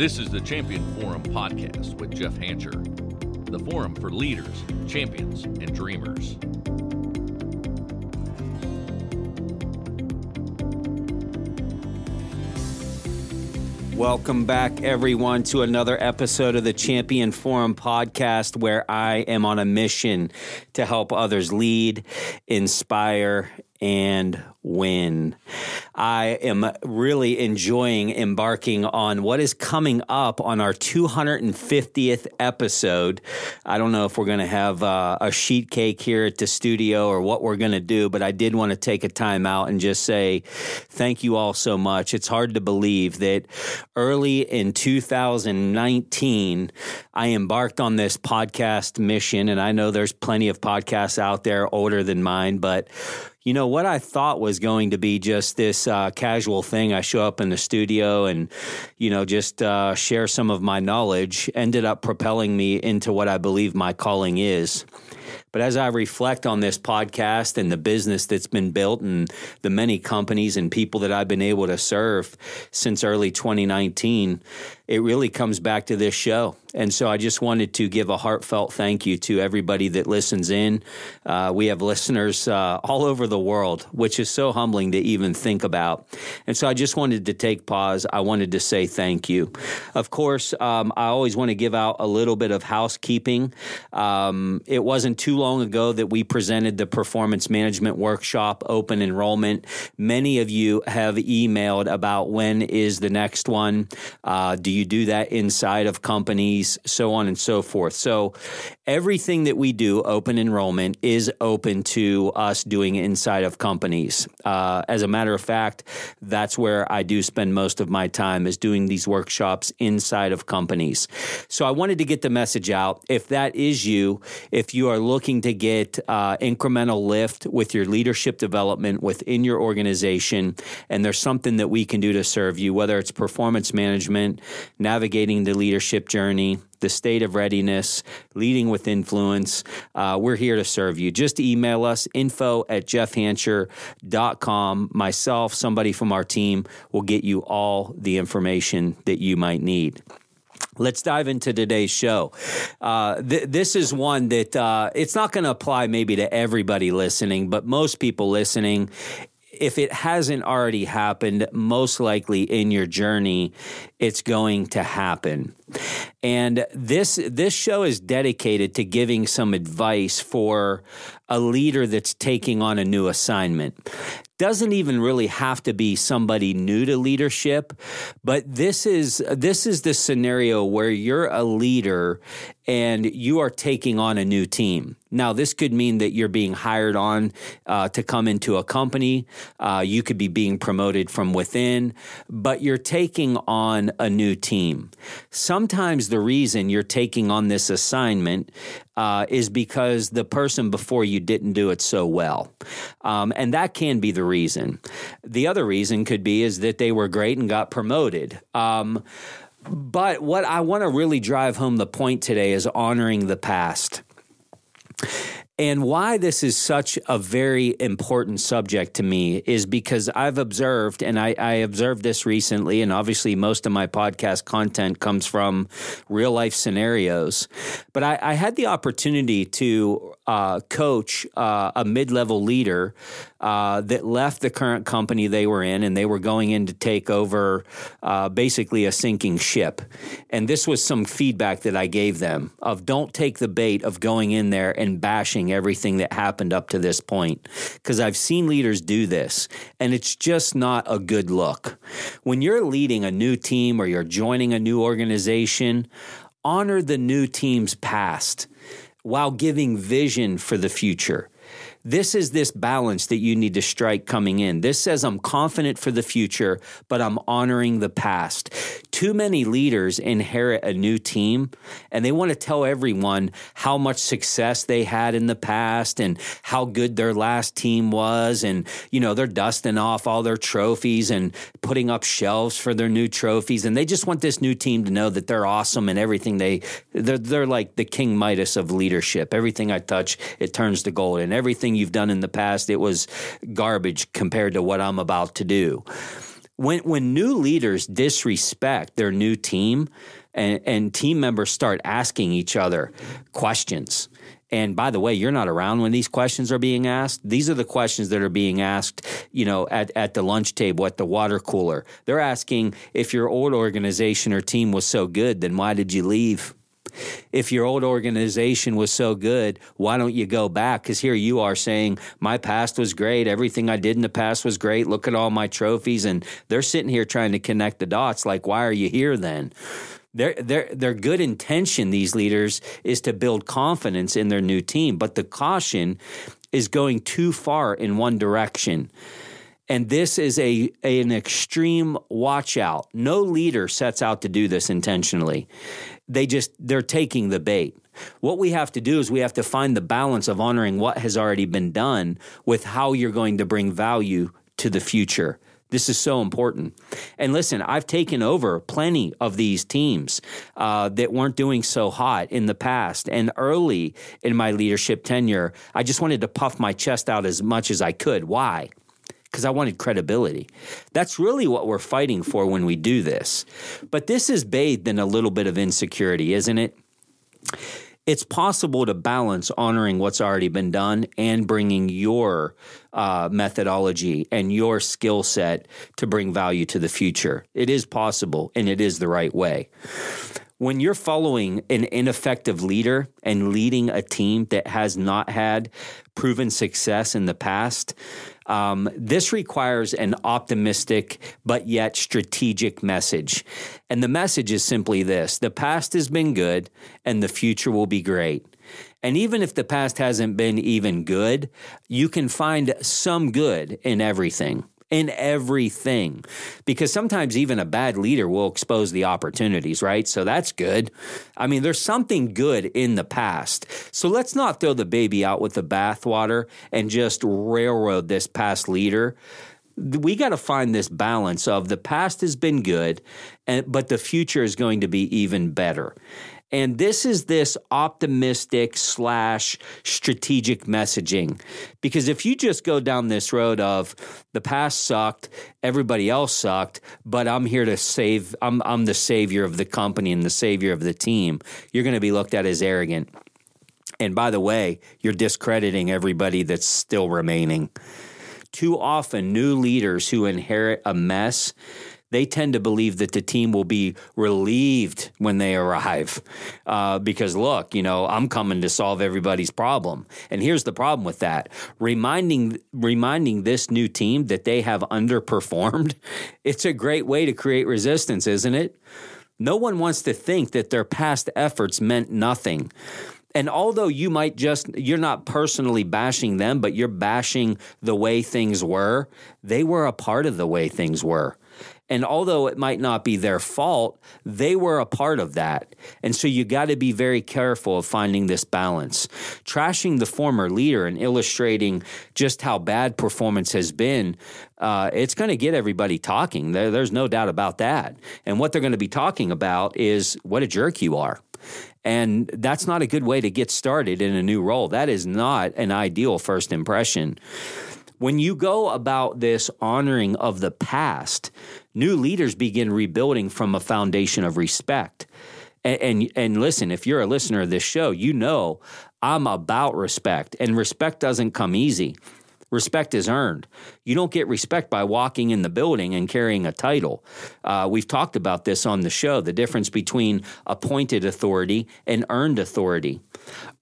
This is the Champion Forum podcast with Jeff Hancher, the forum for leaders, champions, and dreamers. Welcome back, everyone, to another episode of the Champion Forum podcast, where I am on a mission to help others lead, inspire, and win. I am really enjoying embarking on what is coming up on our 250th episode. I don't know if we're going to have uh, a sheet cake here at the studio or what we're going to do, but I did want to take a time out and just say thank you all so much. It's hard to believe that early in 2019, I embarked on this podcast mission, and I know there's plenty of podcasts out there older than mine, but you know what I thought was going to be just this uh, casual thing. I show up in the studio and you know just uh, share some of my knowledge. Ended up propelling me into what I believe my calling is. But as I reflect on this podcast and the business that's been built and the many companies and people that I've been able to serve since early 2019, it really comes back to this show. And so I just wanted to give a heartfelt thank you to everybody that listens in. Uh, we have listeners uh, all over the world, which is so humbling to even think about. And so I just wanted to take pause. I wanted to say thank you. Of course, um, I always want to give out a little bit of housekeeping. Um, it wasn't too long ago that we presented the performance management workshop open enrollment. Many of you have emailed about when is the next one. Uh, do you do that inside of companies, so on and so forth? So everything that we do open enrollment is open to us doing inside of companies. Uh, as a matter of fact, that's where I do spend most of my time is doing these workshops inside of companies. So I wanted to get the message out. If that is you, if you are looking to get uh, incremental lift with your leadership development within your organization, and there's something that we can do to serve you, whether it's performance management, navigating the leadership journey, the state of readiness, leading with influence. Uh, we're here to serve you. Just email us info at jeffhancher.com. Myself, somebody from our team will get you all the information that you might need. Let's dive into today's show. Uh, th- this is one that uh, it's not going to apply maybe to everybody listening, but most people listening, if it hasn't already happened, most likely in your journey, it's going to happen. And this this show is dedicated to giving some advice for a leader that's taking on a new assignment. Doesn't even really have to be somebody new to leadership, but this is this is the scenario where you're a leader and you are taking on a new team. Now, this could mean that you're being hired on uh, to come into a company. Uh, you could be being promoted from within, but you're taking on a new team. Sometimes the reason you're taking on this assignment uh, is because the person before you didn't do it so well. Um, and that can be the reason. The other reason could be is that they were great and got promoted. Um, but what I want to really drive home the point today is honoring the past. And why this is such a very important subject to me is because I've observed, and I, I, observed this recently, and obviously most of my podcast content comes from real life scenarios. But I, I had the opportunity to uh, coach uh, a mid level leader uh, that left the current company they were in, and they were going in to take over uh, basically a sinking ship. And this was some feedback that I gave them of don't take the bait of going in there and bashing everything that happened up to this point, because I've seen leaders do this, and it's just not a good look. When you're leading a new team or you're joining a new organization, honor the new team's past while giving vision for the future. This is this balance that you need to strike coming in. This says I'm confident for the future, but I'm honoring the past. Too many leaders inherit a new team and they want to tell everyone how much success they had in the past and how good their last team was. And, you know, they're dusting off all their trophies and putting up shelves for their new trophies. And they just want this new team to know that they're awesome and everything they, they're, they're like the King Midas of leadership. Everything I touch, it turns to gold. And everything you've done in the past, it was garbage compared to what I'm about to do. When when new leaders disrespect their new team and, and team members start asking each other questions. And by the way, you're not around when these questions are being asked. These are the questions that are being asked, you know, at, at the lunch table, at the water cooler. They're asking if your old organization or team was so good, then why did you leave? If your old organization was so good, why don't you go back? Because here you are saying, my past was great. Everything I did in the past was great. Look at all my trophies. And they're sitting here trying to connect the dots. Like, why are you here then? Their, their, their good intention, these leaders, is to build confidence in their new team. But the caution is going too far in one direction. And this is a, a, an extreme watch out. No leader sets out to do this intentionally. They just they're taking the bait. What we have to do is we have to find the balance of honoring what has already been done with how you're going to bring value to the future. This is so important. And listen, I've taken over plenty of these teams uh, that weren't doing so hot in the past. And early in my leadership tenure, I just wanted to puff my chest out as much as I could. Why? Because I wanted credibility. That's really what we're fighting for when we do this. But this is bathed in a little bit of insecurity, isn't it? it's possible to balance honoring what's already been done and bringing your uh, methodology and your skill set to bring value to the future. It is possible and it is the right way. When you're following an ineffective leader and leading a team that has not had proven success in the past, um, this requires an optimistic but yet strategic message. And the message is simply this the past has been good and the future will be great. And even if the past hasn't been even good, you can find some good in everything in everything. Because sometimes even a bad leader will expose the opportunities, right? So that's good. I mean, there's something good in the past. So let's not throw the baby out with the bathwater and just railroad this past leader we got to find this balance of the past has been good and but the future is going to be even better and this is this optimistic slash strategic messaging. Because if you just go down this road of the past sucked, everybody else sucked, but I'm here to save, I'm, I'm the savior of the company and the savior of the team, you're going to be looked at as arrogant. And by the way, you're discrediting everybody that's still remaining. Too often, new leaders who inherit a mess they tend to believe that the team will be relieved when they arrive. Uh, because look, you know, I'm coming to solve everybody's problem. And here's the problem with that: reminding reminding this new team that they have underperformed. It's a great way to create resistance, isn't it? No one wants to think that their past efforts meant nothing. And although you might just, you're not personally bashing them, but you're bashing the way things were, they were a part of the way things were. And although it might not be their fault, they were a part of that. And so you got to be very careful of finding this balance. Trashing the former leader and illustrating just how bad performance has been, uh, it's going to get everybody talking. There, there's no doubt about that. And what they're going to be talking about is what a jerk you are. And that's not a good way to get started in a new role. That is not an ideal first impression. When you go about this honoring of the past, new leaders begin rebuilding from a foundation of respect. And, and, and listen, if you're a listener of this show, you know I'm about respect, and respect doesn't come easy. Respect is earned. You don't get respect by walking in the building and carrying a title. Uh, we've talked about this on the show the difference between appointed authority and earned authority.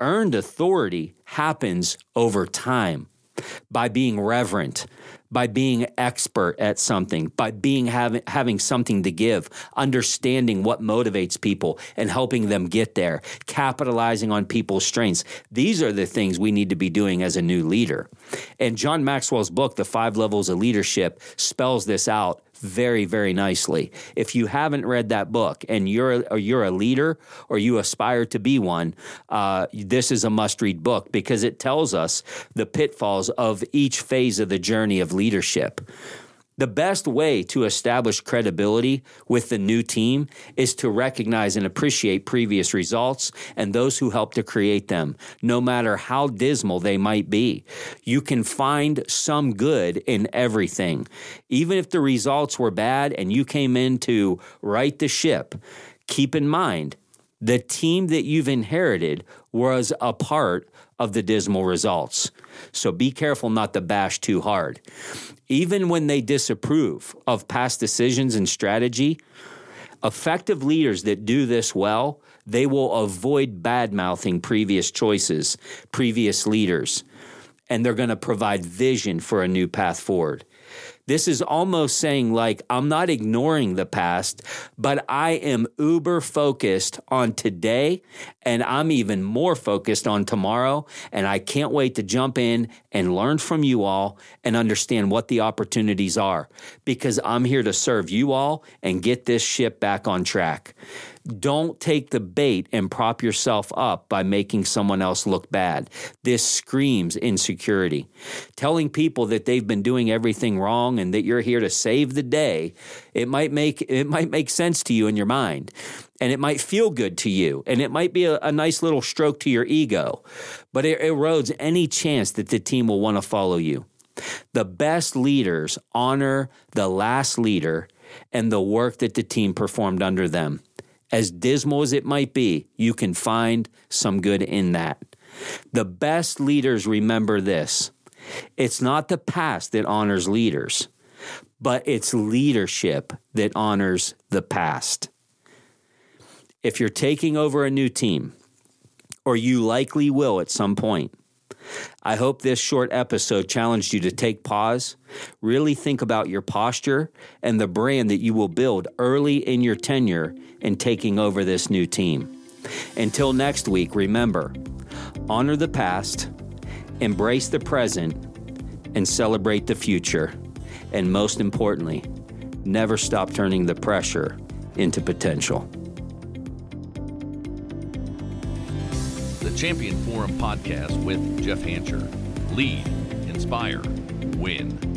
Earned authority happens over time by being reverent, by being expert at something, by being having having something to give, understanding what motivates people and helping them get there, capitalizing on people's strengths. These are the things we need to be doing as a new leader. And John Maxwell's book, The Five Levels of Leadership, spells this out very, very nicely. If you haven't read that book and you're a, you're a leader or you aspire to be one, uh, this is a must read book because it tells us the pitfalls of each phase of the journey of leadership. The best way to establish credibility with the new team is to recognize and appreciate previous results and those who helped to create them, no matter how dismal they might be. You can find some good in everything. Even if the results were bad and you came in to right the ship, keep in mind the team that you've inherited was a part of the dismal results. So be careful not to bash too hard. Even when they disapprove of past decisions and strategy, effective leaders that do this well, they will avoid bad mouthing previous choices, previous leaders, and they're going to provide vision for a new path forward. This is almost saying, like, I'm not ignoring the past, but I am uber focused on today, and I'm even more focused on tomorrow. And I can't wait to jump in and learn from you all and understand what the opportunities are because I'm here to serve you all and get this ship back on track. Don't take the bait and prop yourself up by making someone else look bad. This screams insecurity. Telling people that they've been doing everything wrong and that you're here to save the day, it might make it might make sense to you in your mind. And it might feel good to you, and it might be a, a nice little stroke to your ego, but it erodes any chance that the team will want to follow you. The best leaders honor the last leader and the work that the team performed under them as dismal as it might be, you can find some good in that. The best leaders remember this it's not the past that honors leaders, but it's leadership that honors the past. If you're taking over a new team, or you likely will at some point, I hope this short episode challenged you to take pause, really think about your posture and the brand that you will build early in your tenure in taking over this new team. Until next week, remember honor the past, embrace the present, and celebrate the future. And most importantly, never stop turning the pressure into potential. Champion Forum podcast with Jeff Hancher. Lead, inspire, win.